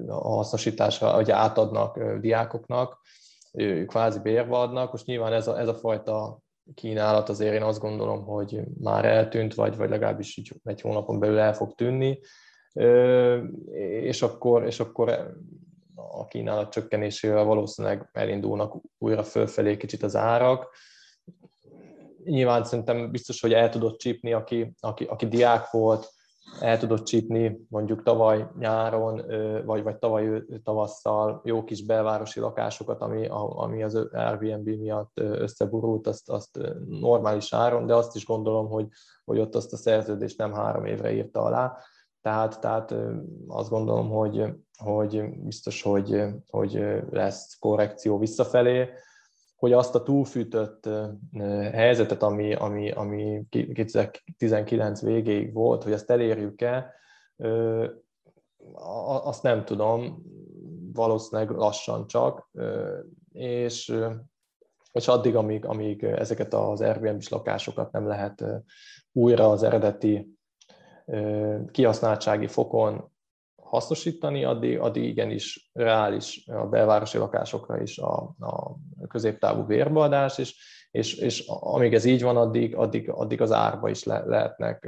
a hasznosításra, hogy átadnak diákoknak, kvázi bérve adnak. Most nyilván ez a, ez a fajta kínálat azért én azt gondolom, hogy már eltűnt, vagy, vagy legalábbis így egy hónapon belül el fog tűnni. És akkor, és akkor a kínálat csökkenésével valószínűleg elindulnak újra fölfelé kicsit az árak. Nyilván szerintem biztos, hogy el tudott csípni, aki, aki, aki diák volt, el tudott csípni mondjuk tavaly nyáron, vagy, vagy tavaly tavasszal jó kis belvárosi lakásokat, ami, ami az Airbnb miatt összeburult, azt, azt normális áron, de azt is gondolom, hogy, hogy ott azt a szerződést nem három évre írta alá. Tehát, tehát azt gondolom, hogy, hogy biztos, hogy, hogy lesz korrekció visszafelé, hogy azt a túlfűtött helyzetet, ami, ami, ami 2019 végéig volt, hogy ezt elérjük-e, azt nem tudom, valószínűleg lassan csak, és, és addig, amíg, amíg ezeket az Airbnb-s lakásokat nem lehet újra az eredeti kihasználtsági fokon hasznosítani, addig, addig igenis reális a belvárosi lakásokra is a, a középtávú bérbeadás, és, és, és amíg ez így van, addig, addig, addig az árba is le, lehetnek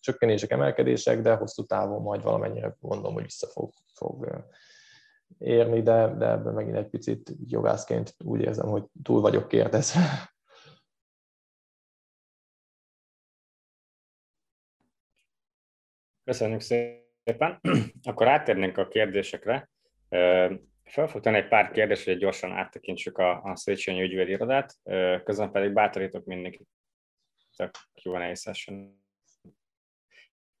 csökkenések, emelkedések, de hosszú távon majd valamennyire gondolom, hogy vissza fog, fog érni, de, de ebben megint egy picit jogászként úgy érzem, hogy túl vagyok kérdezve. Köszönjük szépen. *clears throat* Akkor áttérnénk a kérdésekre. Fel fog tenni egy pár kérdést, hogy gyorsan áttekintsük a, a Széchenyi ügyvédirodát, közben pedig bátorítok mindenkit a Q&A session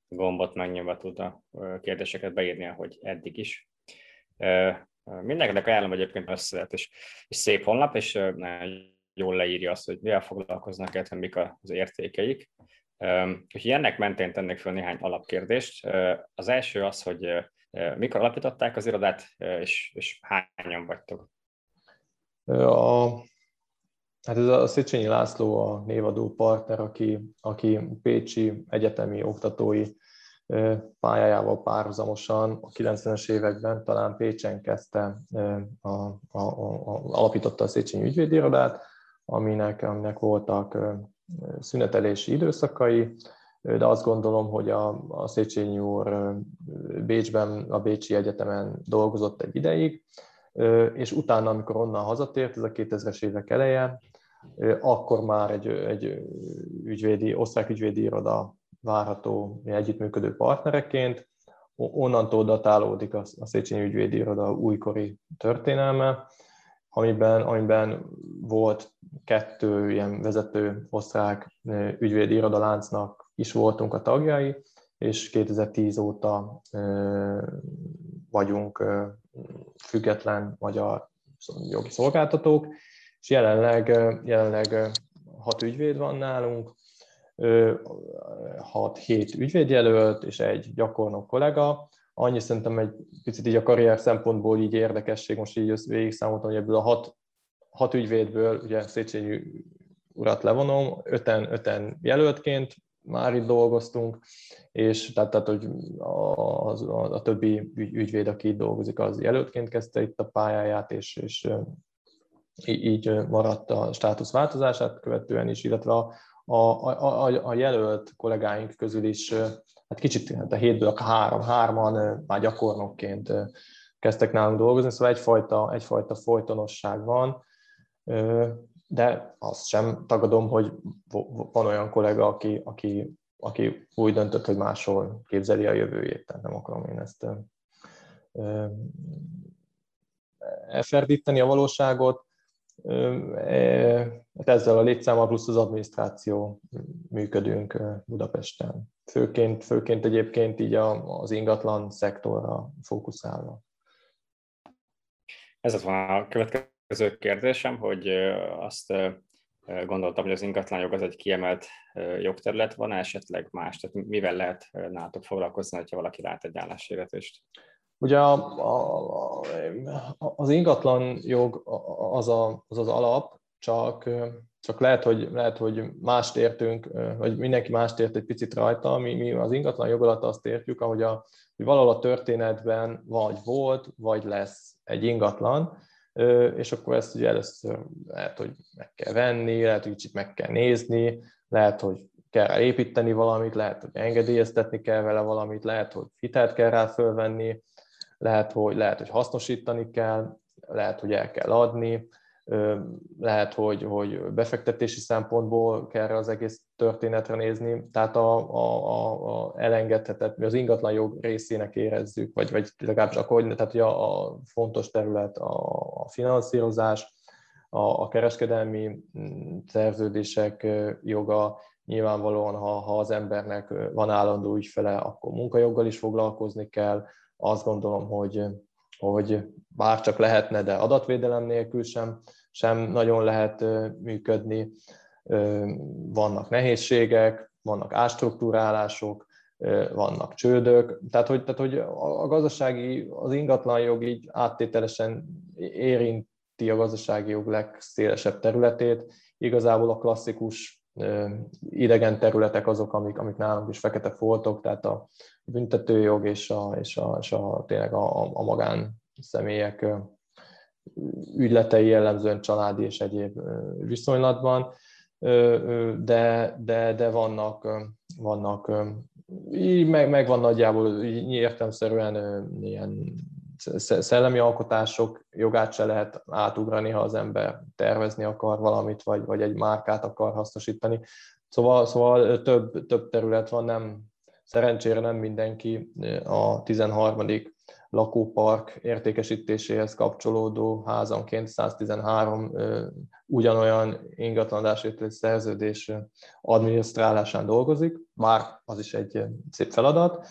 gombot megnyomva tud a kérdéseket beírni, ahogy eddig is. Mindenkinek ajánlom egyébként összelet, és, és szép honlap, és jól leírja azt, hogy mivel foglalkoznak, illetve mik az értékeik. Úgyhogy ennek mentén tennék fel néhány alapkérdést. Az első az, hogy mikor alapították az irodát, és, és hányan vagytok? A, hát ez a Széchenyi László a névadó partner, aki, aki Pécsi egyetemi oktatói pályájával párhuzamosan a 90-es években talán Pécsen kezdte, a, a, a, a, alapította a Széchenyi ügyvédirodát, aminek, aminek voltak szünetelési időszakai, de azt gondolom, hogy a, a Széchenyi úr Bécsben, a Bécsi Egyetemen dolgozott egy ideig, és utána, amikor onnan hazatért, ez a 2000-es évek eleje, akkor már egy, egy ügyvédi, osztrák ügyvédi iroda várható együttműködő partnereként. Onnantól datálódik a Széchenyi ügyvédi iroda újkori történelme, amiben, amiben volt kettő ilyen vezető osztrák ügyvédi irodaláncnak is voltunk a tagjai, és 2010 óta vagyunk független magyar jogi szolgáltatók, és jelenleg, jelenleg hat ügyvéd van nálunk, 6-7 ügyvédjelölt és egy gyakornok kollega, annyi szerintem egy picit így a karrier szempontból így érdekesség, most így végig számoltam, hogy ebből a hat, hat ügyvédből, ugye Széchenyi urat levonom, öten, öten jelöltként már itt dolgoztunk, és tehát, tehát hogy a, a, a többi ügyvéd, aki itt dolgozik, az jelöltként kezdte itt a pályáját, és, és így maradt a státusz változását követően is, illetve a, a, a, a jelölt kollégáink közül is hát kicsit hát a hétből a három, hárman már gyakornokként kezdtek nálunk dolgozni, szóval egyfajta, egyfajta folytonosság van, de azt sem tagadom, hogy van olyan kollega, aki, aki, aki úgy döntött, hogy máshol képzeli a jövőjét, tehát nem akarom én ezt elferdíteni a valóságot. Hát ezzel a létszámmal plusz az adminisztráció működünk Budapesten. Főként, főként egyébként így az ingatlan szektorra fókuszálva. Ez az van a következő kérdésem, hogy azt gondoltam, hogy az ingatlanjog az egy kiemelt jogterület, van esetleg más? Tehát mivel lehet nálatok foglalkozni, ha valaki lát egy álláshirdetést? Ugye a, a, az ingatlan jog az, a, az az alap, csak, csak lehet, hogy, lehet, hogy mást értünk, vagy mindenki mást ért egy picit rajta. Mi, mi az ingatlan jog alatt azt értjük, ahogy a, hogy valahol a történetben vagy volt, vagy lesz egy ingatlan, és akkor ezt ugye először lehet, hogy meg kell venni, lehet, hogy kicsit meg kell nézni, lehet, hogy kell építeni valamit, lehet, hogy engedélyeztetni kell vele valamit, lehet, hogy hitelt kell rá fölvenni, lehet, hogy, lehet, hogy hasznosítani kell, lehet, hogy el kell adni, lehet, hogy, hogy befektetési szempontból kell az egész történetre nézni, tehát a, a, a, a elengedhetett, mi az ingatlan jog részének érezzük, vagy, vagy legalábbis akkor, tehát hogy a, a fontos terület a, a finanszírozás, a, a kereskedelmi mm, szerződések joga, nyilvánvalóan, ha, ha az embernek van állandó ügyfele, akkor munkajoggal is foglalkozni kell. Azt gondolom, hogy, hogy bár csak lehetne, de adatvédelem nélkül sem, sem nagyon lehet működni. Vannak nehézségek, vannak ástruktúrálások, vannak csődök, tehát hogy, tehát, hogy a gazdasági, az ingatlan jog így áttételesen érinti a gazdasági jog legszélesebb területét, igazából a klasszikus idegen területek azok, amik, amik nálunk is fekete foltok, tehát a büntetőjog és a, és a, és a tényleg a, a magán személyek ügyletei jellemzően családi és egyéb viszonylatban, de, de, de vannak, vannak így meg, meg van nagyjából értelmszerűen ilyen szellemi alkotások jogát se lehet átugrani, ha az ember tervezni akar valamit, vagy, vagy egy márkát akar hasznosítani. Szóval, szóval több, több terület van, nem, szerencsére nem mindenki a 13 lakópark értékesítéséhez kapcsolódó házanként 113 ugyanolyan ingatlanadásvételi szerződés adminisztrálásán dolgozik, már az is egy szép feladat,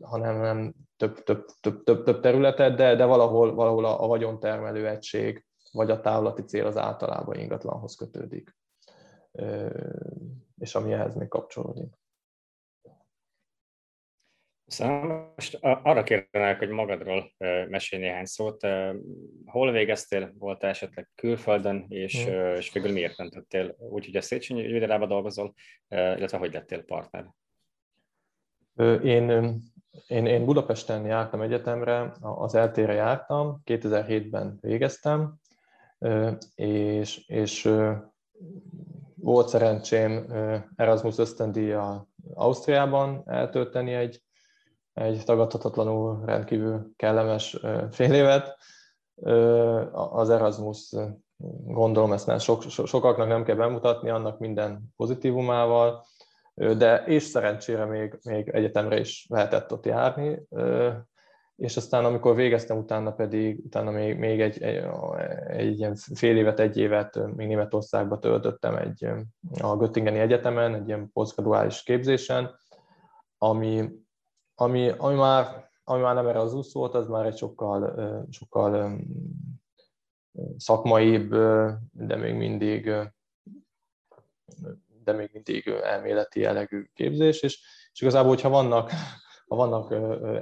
hanem nem több, több, több, több, több területet, de, de valahol, valahol a, a vagyontermelő egység vagy a távlati cél az általában ingatlanhoz kötődik, és ami ehhez még kapcsolódik. Szóval most arra kérnék, hogy magadról mesélj néhány szót. Hol végeztél? Voltál esetleg külföldön, és, hmm. és végül miért döntöttél úgy, hogy a Széchenyi ügyvédelában dolgozol, illetve hogy lettél partner? Én, én, én Budapesten jártam egyetemre, az eltére jártam, 2007-ben végeztem, és, és volt szerencsém Erasmus ösztöndíjjal Ausztriában eltölteni egy egy tagadhatatlanul rendkívül kellemes fél évet. Az Erasmus, gondolom ezt nem sok, sokaknak nem kell bemutatni, annak minden pozitívumával, de és szerencsére még, még egyetemre is lehetett ott járni, és aztán amikor végeztem, utána pedig, utána még, még egy, egy, egy ilyen fél évet, egy évet még Németországba töltöttem egy, a Göttingeni Egyetemen, egy ilyen posztgraduális képzésen, ami, ami, ami, már, ami már nem erre az úsz volt, az már egy sokkal, sokkal szakmaibb, de még mindig de még mindig elméleti jellegű képzés, és, és igazából, hogyha vannak, *laughs* ha vannak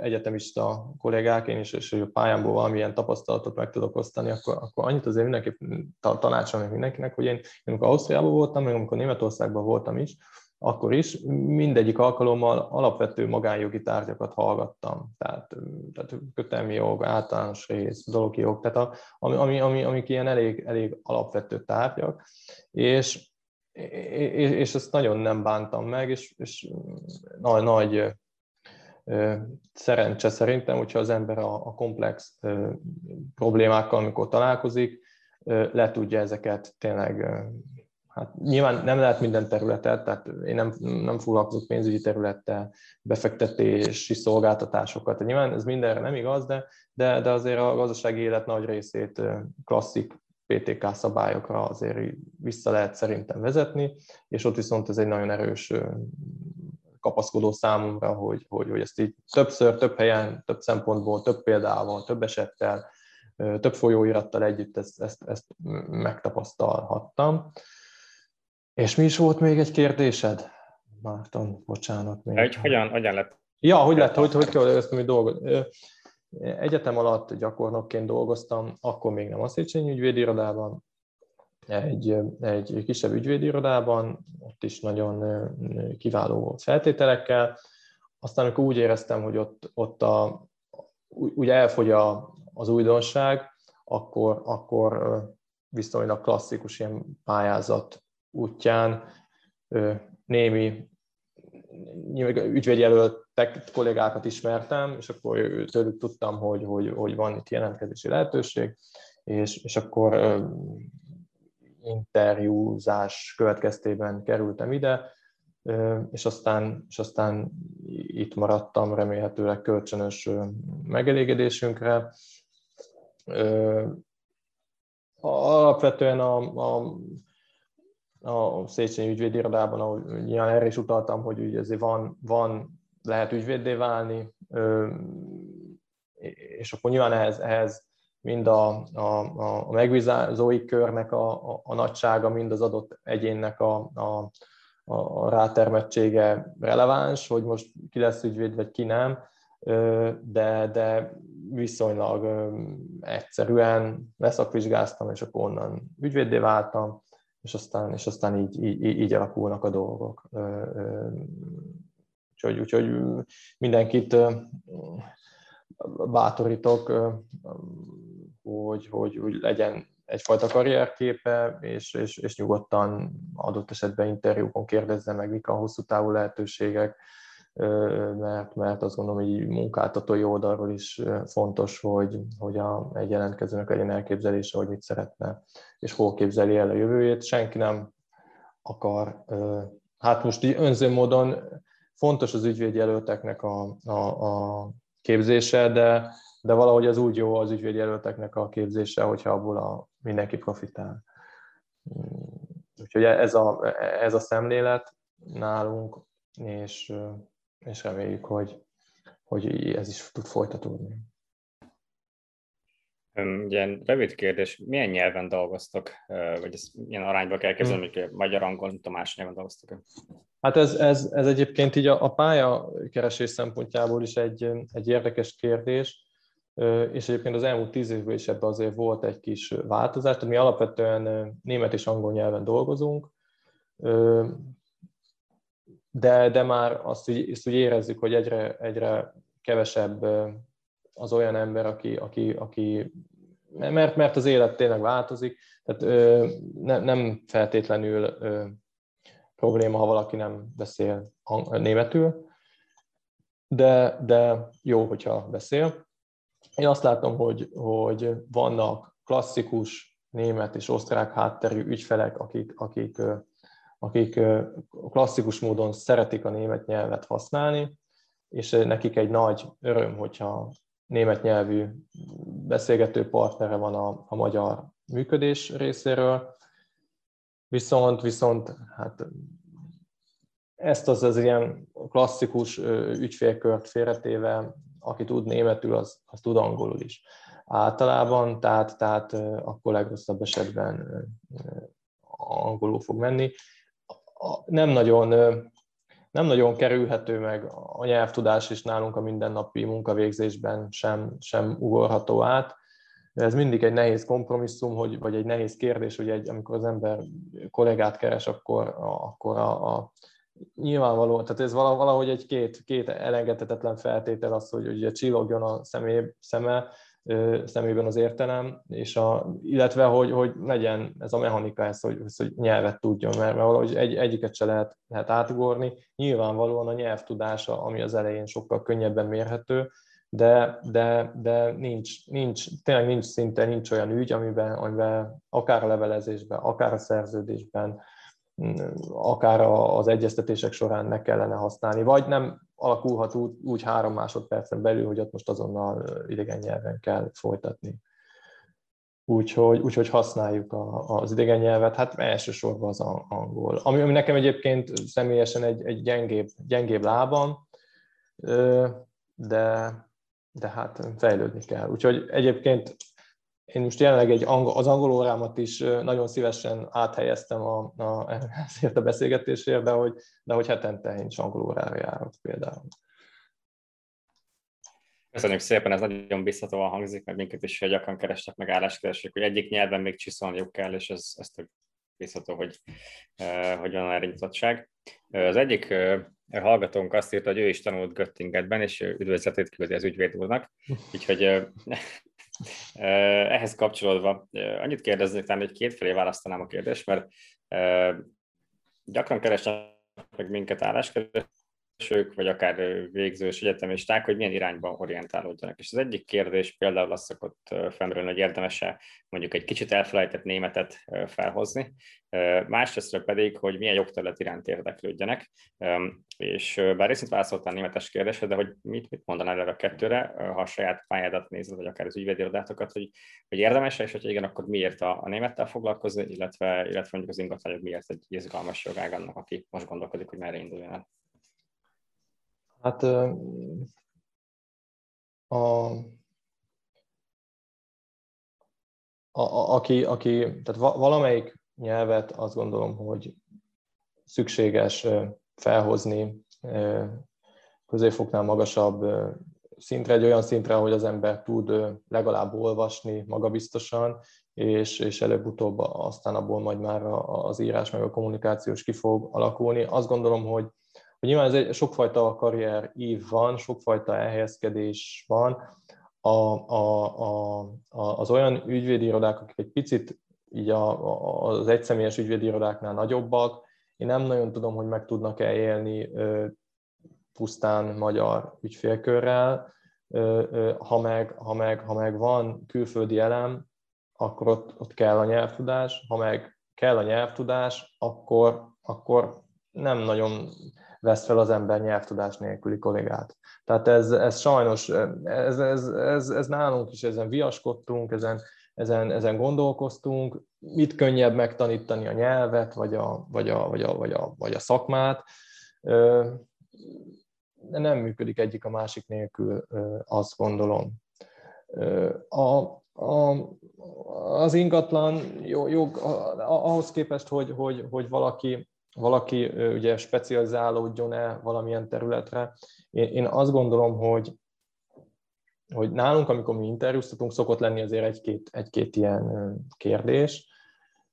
egyetemista kollégák, én is, és a pályámból valamilyen tapasztalatot meg tudok osztani, akkor, akkor annyit azért mindenképp tanácsolnék mindenkinek, hogy én, én amikor Ausztriában voltam, meg amikor Németországban voltam is, akkor is mindegyik alkalommal alapvető magánjogi tárgyakat hallgattam, tehát, tehát kötelmi jog, általános rész, dologi jog, tehát a, ami, ami, ami, amik ilyen elég, elég alapvető tárgyak, és, és, és ezt nagyon nem bántam meg, és, és nagy, nagy szerencse szerintem, hogyha az ember a, a komplex problémákkal, amikor találkozik, le tudja ezeket tényleg Hát nyilván nem lehet minden területet, tehát én nem, nem foglalkozok pénzügyi területtel, befektetési szolgáltatásokat. Nyilván ez mindenre nem igaz, de, de, de azért a gazdasági élet nagy részét klasszik PTK szabályokra azért vissza lehet szerintem vezetni, és ott viszont ez egy nagyon erős kapaszkodó számomra, hogy, hogy, hogy ezt így többször, több helyen, több szempontból, több példával, több esettel, több folyóirattal együtt ezt, ezt, ezt megtapasztalhattam. És mi is volt még egy kérdésed? Márton, bocsánat. Még. Egy, hogyan, hogyan lett? Ja, hogy lett, hogy, hogy kezdtem, hogy dolgot. Egyetem alatt gyakornokként dolgoztam, akkor még nem a Széchenyi ügyvédirodában, egy, egy kisebb ügyvédirodában, ott is nagyon kiváló feltételekkel. Aztán amikor úgy éreztem, hogy ott, ott a, úgy elfogy a, az újdonság, akkor, akkor viszonylag klasszikus ilyen pályázat útján némi ügyvédjelöltek kollégákat ismertem, és akkor tőlük tudtam, hogy, hogy, hogy van itt jelentkezési lehetőség, és, és akkor interjúzás következtében kerültem ide, és aztán, és aztán itt maradtam remélhetőleg kölcsönös megelégedésünkre. Alapvetően a, a, a Széchenyi ügyvédirodában, ahogy nyilván erre is utaltam, hogy ugye azért van, van lehet ügyvéddé válni, és akkor nyilván ehhez, ehhez mind a, a, a megbízói körnek a, a, a nagysága, mind az adott egyénnek a, a, a rátermettsége releváns, hogy most ki lesz ügyvéd, vagy ki nem, de, de viszonylag egyszerűen leszakvizsgáztam, és akkor onnan ügyvéddé váltam, és aztán, és aztán így, így, így alakulnak a dolgok. Úgyhogy, úgyhogy mindenkit bátorítok, hogy, hogy, hogy legyen egyfajta karrierképe, és, és, és nyugodtan adott esetben interjúkon kérdezze meg, mik a hosszú távú lehetőségek, mert, mert azt gondolom, hogy munkáltatói oldalról is fontos, hogy, hogy a, egy jelentkezőnek legyen elképzelése, hogy mit szeretne, és hol képzeli el a jövőjét. Senki nem akar, hát most így önző módon fontos az ügyvédjelölteknek a, a, a képzése, de, de valahogy az úgy jó az ügyvédjelölteknek a képzése, hogyha abból a, mindenki profitál. Úgyhogy ez a, ez a szemlélet nálunk, és, és reméljük, hogy, hogy ez is tud folytatódni. Ugye rövid kérdés, milyen nyelven dolgoztok, vagy ez milyen arányba kell kezdeni, hmm. hogy magyar, angol, más nyelven dolgoztok? Hát ez, ez, ez egyébként így a, a pályakeresés szempontjából is egy, egy érdekes kérdés, és egyébként az elmúlt tíz évben is ebben azért volt egy kis változás, tehát mi alapvetően német és angol nyelven dolgozunk, de, de már azt úgy, azt úgy érezzük, hogy egyre, egyre kevesebb az olyan ember, aki, aki, aki mert, mert az élet tényleg változik, tehát ne, nem feltétlenül probléma, ha valaki nem beszél németül, de, de jó, hogyha beszél. Én azt látom, hogy, hogy vannak klasszikus német és osztrák hátterű ügyfelek, akik, akik, akik klasszikus módon szeretik a német nyelvet használni, és nekik egy nagy öröm, hogyha német nyelvű beszélgető partnere van a, a magyar működés részéről, viszont, viszont hát ezt az, az ilyen klasszikus ügyfélkört félretéve, aki tud németül, az, az tud angolul is. Általában, tehát, tehát akkor legrosszabb esetben angolul fog menni. Nem nagyon, nem nagyon kerülhető meg a nyelvtudás is nálunk a mindennapi munkavégzésben sem, sem ugorható át. Ez mindig egy nehéz kompromisszum, hogy, vagy egy nehéz kérdés, hogy egy, amikor az ember kollégát keres, akkor, akkor a, a nyilvánvaló, tehát ez valahogy egy két, két elengedhetetlen feltétel az, hogy ugye csillogjon a szemé, szeme, szemében az értelem, és a, illetve hogy, hogy legyen ez a mechanika, ez, hogy, hogy nyelvet tudjon, mert, mert valahogy egy, egyiket se lehet, lehet átugorni. Nyilvánvalóan a nyelvtudása, ami az elején sokkal könnyebben mérhető, de, de, de nincs, nincs, tényleg nincs szinte, nincs olyan ügy, amiben, amiben akár a levelezésben, akár a szerződésben, akár az egyeztetések során ne kellene használni, vagy nem alakulhat úgy három másodpercen belül, hogy ott most azonnal idegen nyelven kell folytatni. Úgyhogy, úgyhogy használjuk a, az idegen nyelvet, hát elsősorban az angol. Ami, ami nekem egyébként személyesen egy, egy gyengébb, gyengébb lábam, de, de hát fejlődni kell. Úgyhogy egyébként én most jelenleg egy angol, az angol órámat is nagyon szívesen áthelyeztem a, a, ezért a beszélgetésért, de hogy, de hogy hetente én is angol órára járok például. Köszönjük szépen, ez nagyon biztatóan hangzik, mert minket is gyakran kerestek meg álláskeresők, hogy egyik nyelven még csiszolniuk kell, és ez, ez tök biztató, hogy, hogy van erre nyitottság. Az egyik hallgatónk azt írta, hogy ő is tanult Göttingetben, és üdvözletét küldi az ügyvéd úrnak, úgyhogy ehhez kapcsolódva annyit kérdeznék, talán egy kétfelé választanám a kérdést, mert gyakran keresnek meg minket álláskeresők, elsők, vagy akár végzős egyetemisták, hogy milyen irányban orientálódjanak. És az egyik kérdés például azt szokott fennről, hogy érdemes-e mondjuk egy kicsit elfelejtett németet felhozni, másrészt pedig, hogy milyen jogterület iránt érdeklődjenek, és bár részint válaszoltál németes kérdésre, de hogy mit, mit mondanál erre a kettőre, ha a saját pályádat nézed, vagy akár az ügyvédirodátokat, hogy, hogy érdemes és hogy igen, akkor miért a, a némettel foglalkozni, illetve, illetve mondjuk az ingatlanok miért egy izgalmas jogág annak, aki most gondolkodik, hogy merre induljon el. Hát a, a, a, aki, aki, tehát valamelyik nyelvet azt gondolom, hogy szükséges felhozni középfoknál magasabb szintre, egy olyan szintre, hogy az ember tud legalább olvasni magabiztosan, és, és előbb-utóbb aztán abból majd már az írás meg a kommunikációs ki fog alakulni. Azt gondolom, hogy, nyilván ez egy sokfajta karrier ív van, sokfajta elhelyezkedés van. A, a, a, az olyan ügyvédi irodák, akik egy picit így a, az egyszemélyes ügyvédi irodáknál nagyobbak, én nem nagyon tudom, hogy meg tudnak-e élni pusztán magyar ügyfélkörrel, ha meg, ha meg, ha meg van külföldi elem, akkor ott, ott kell a nyelvtudás, ha meg kell a nyelvtudás, akkor, akkor nem nagyon vesz fel az ember nyelvtudás nélküli kollégát. Tehát ez, ez sajnos, ez, ez, ez, ez nálunk is, ezen viaskodtunk, ezen, ezen, ezen gondolkoztunk, mit könnyebb megtanítani a nyelvet, vagy a, vagy a, vagy a, vagy a, vagy a szakmát. Nem működik egyik a másik nélkül, azt gondolom. A, a, az ingatlan jog ahhoz képest, hogy, hogy, hogy valaki, valaki ugye specializálódjon-e valamilyen területre, én, én azt gondolom, hogy, hogy nálunk, amikor mi interjúztatunk, szokott lenni azért egy-két, egy-két ilyen kérdés,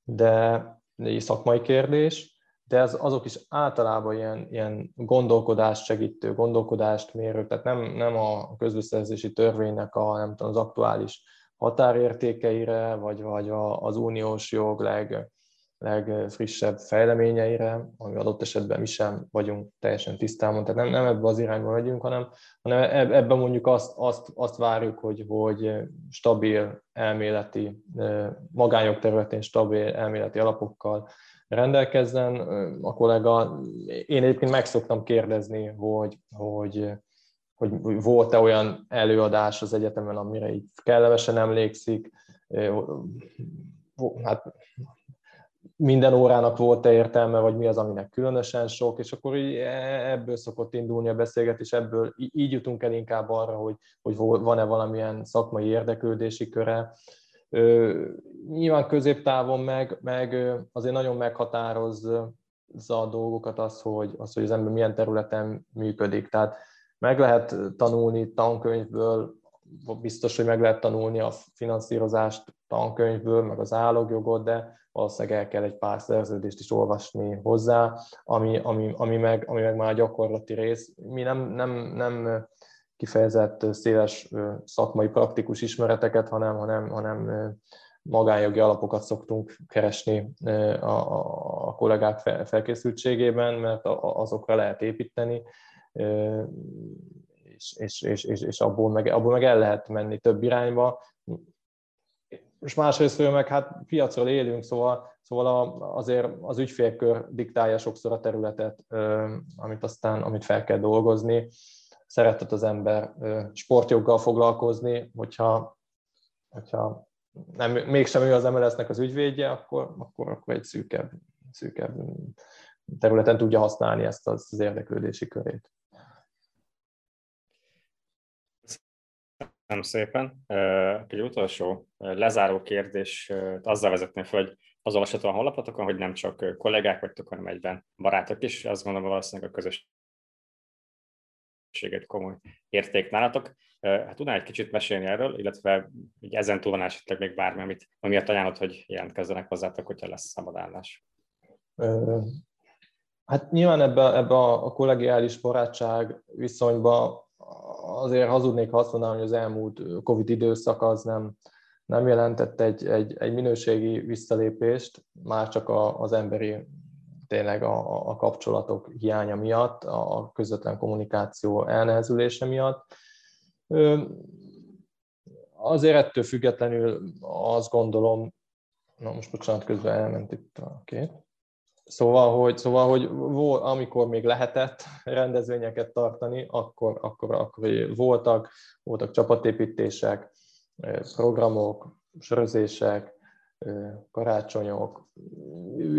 de egy szakmai kérdés, de ez, azok is általában ilyen, ilyen gondolkodást segítő, gondolkodást mérő, tehát nem, nem a közbeszerzési törvénynek a, nem tudom, az aktuális határértékeire, vagy, vagy az uniós jog leg, legfrissebb fejleményeire, ami adott esetben mi sem vagyunk teljesen tisztában, tehát nem, nem ebbe az irányba megyünk, hanem, hanem ebben mondjuk azt, azt, azt várjuk, hogy, hogy stabil elméleti, magányok területén stabil elméleti alapokkal rendelkezzen. A kollega, én egyébként meg szoktam kérdezni, hogy, hogy, hogy volt-e olyan előadás az egyetemen, amire így kellemesen emlékszik, hát minden órának volt-e értelme, vagy mi az, aminek különösen sok, és akkor így e, ebből szokott indulni a beszélgetés, ebből így jutunk el inkább arra, hogy, hogy van-e valamilyen szakmai érdeklődési köre. Nyilván középtávon meg, meg azért nagyon meghatározza a dolgokat az, hogy, az, hogy az ember milyen területen működik. Tehát meg lehet tanulni tankönyvből, biztos, hogy meg lehet tanulni a finanszírozást tankönyvből, meg az állogjogot, de valószínűleg el kell egy pár szerződést is olvasni hozzá, ami, ami, ami, meg, ami meg már a gyakorlati rész. Mi nem, nem, nem kifejezett széles szakmai praktikus ismereteket, hanem, hanem, hanem magánjogi alapokat szoktunk keresni a, a kollégák felkészültségében, mert azokra lehet építeni, és, és, és, és, abból, meg, abból meg el lehet menni több irányba és másrészt meg hát piacról élünk, szóval, szóval azért az ügyfélkör diktálja sokszor a területet, amit aztán, amit fel kell dolgozni. Szeretett az ember sportjoggal foglalkozni, hogyha, hogyha nem, mégsem ő az MLS-nek az ügyvédje, akkor, akkor, akkor egy szűkebb, szűkebb területen tudja használni ezt az, az érdeklődési körét. Köszönöm szépen. Egy utolsó lezáró kérdés azzal vezetném fel, hogy az olvasható a honlapotokon, hogy nem csak kollégák vagytok, hanem egyben barátok is. Azt gondolom, valószínűleg a közösséget komoly érték nálatok. Hát tudnál egy kicsit mesélni erről, illetve így ezen túl van esetleg még bármi, amit, amiért ajánlod, hogy jelentkezzenek hozzátok, hogyha lesz szabadállás? Hát nyilván ebbe, ebbe a kollegiális barátság viszonyba azért hazudnék, ha azt mondanám, hogy az elmúlt Covid időszak az nem, nem jelentett egy, egy, egy minőségi visszalépést, már csak a, az emberi tényleg a, a kapcsolatok hiánya miatt, a közvetlen kommunikáció elnehezülése miatt. Azért ettől függetlenül azt gondolom, na most bocsánat, közben elment itt a két. Szóval, hogy, szóval, hogy amikor még lehetett rendezvényeket tartani, akkor, akkor, akkor voltak, voltak csapatépítések, programok, sörözések, karácsonyok,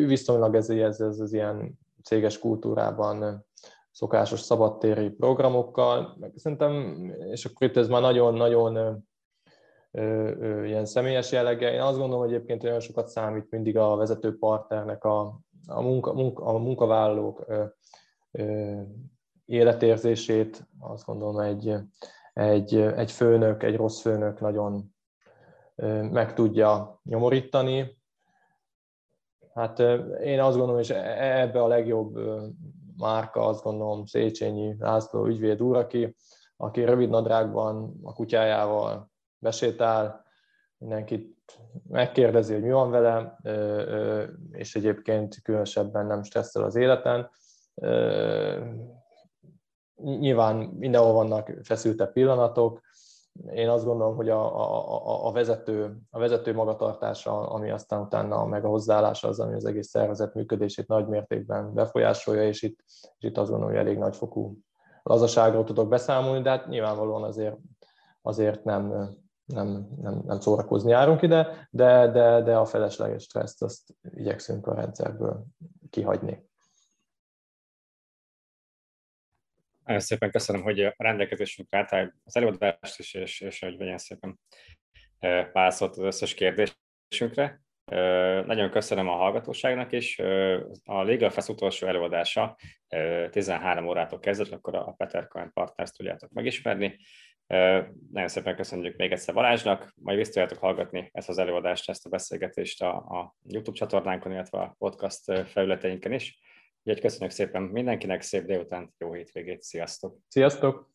viszonylag ez, ez, ez az ilyen céges kultúrában szokásos szabadtéri programokkal, szerintem, és akkor itt ez már nagyon-nagyon ilyen személyes jellege. Én azt gondolom, hogy egyébként olyan sokat számít mindig a vezető partnernek a, a, munka, munka, a munkavállalók ö, ö, életérzését, azt gondolom egy, egy, egy főnök, egy rossz főnök nagyon meg tudja nyomorítani. Hát én azt gondolom, és e-, ebbe a legjobb márka, azt gondolom Széchenyi László ügyvéd úr, aki, aki rövid nadrágban a kutyájával besétál, mindenkit megkérdezi, hogy mi van vele, és egyébként különösebben nem stresszel az életen. Nyilván mindenhol vannak feszültebb pillanatok, én azt gondolom, hogy a, a, a, vezető, a vezető magatartása, ami aztán utána meg a hozzáállása az, ami az egész szervezet működését nagy mértékben befolyásolja, és itt, és itt azt gondolom, hogy elég nagyfokú lazaságról tudok beszámolni, de hát nyilvánvalóan azért, azért nem, nem, nem, nem szórakozni járunk ide, de, de, de a felesleges stresszt azt igyekszünk a rendszerből kihagyni. Nagyon szépen köszönöm, hogy a rendelkezésünkre álltál az előadást is, és, és hogy nagyon szépen válaszolt az összes kérdésünkre. Nagyon köszönöm a hallgatóságnak is. A Legal Fest utolsó előadása 13 órától kezdett, akkor a Peter Cohen Partners tudjátok megismerni. Nagyon szépen köszönjük még egyszer Balázsnak, majd vissza hallgatni ezt az előadást, ezt a beszélgetést a, a YouTube csatornánkon, illetve a podcast felületeinken is. Úgyhogy köszönjük szépen mindenkinek, szép délután, jó hétvégét, sziasztok! Sziasztok!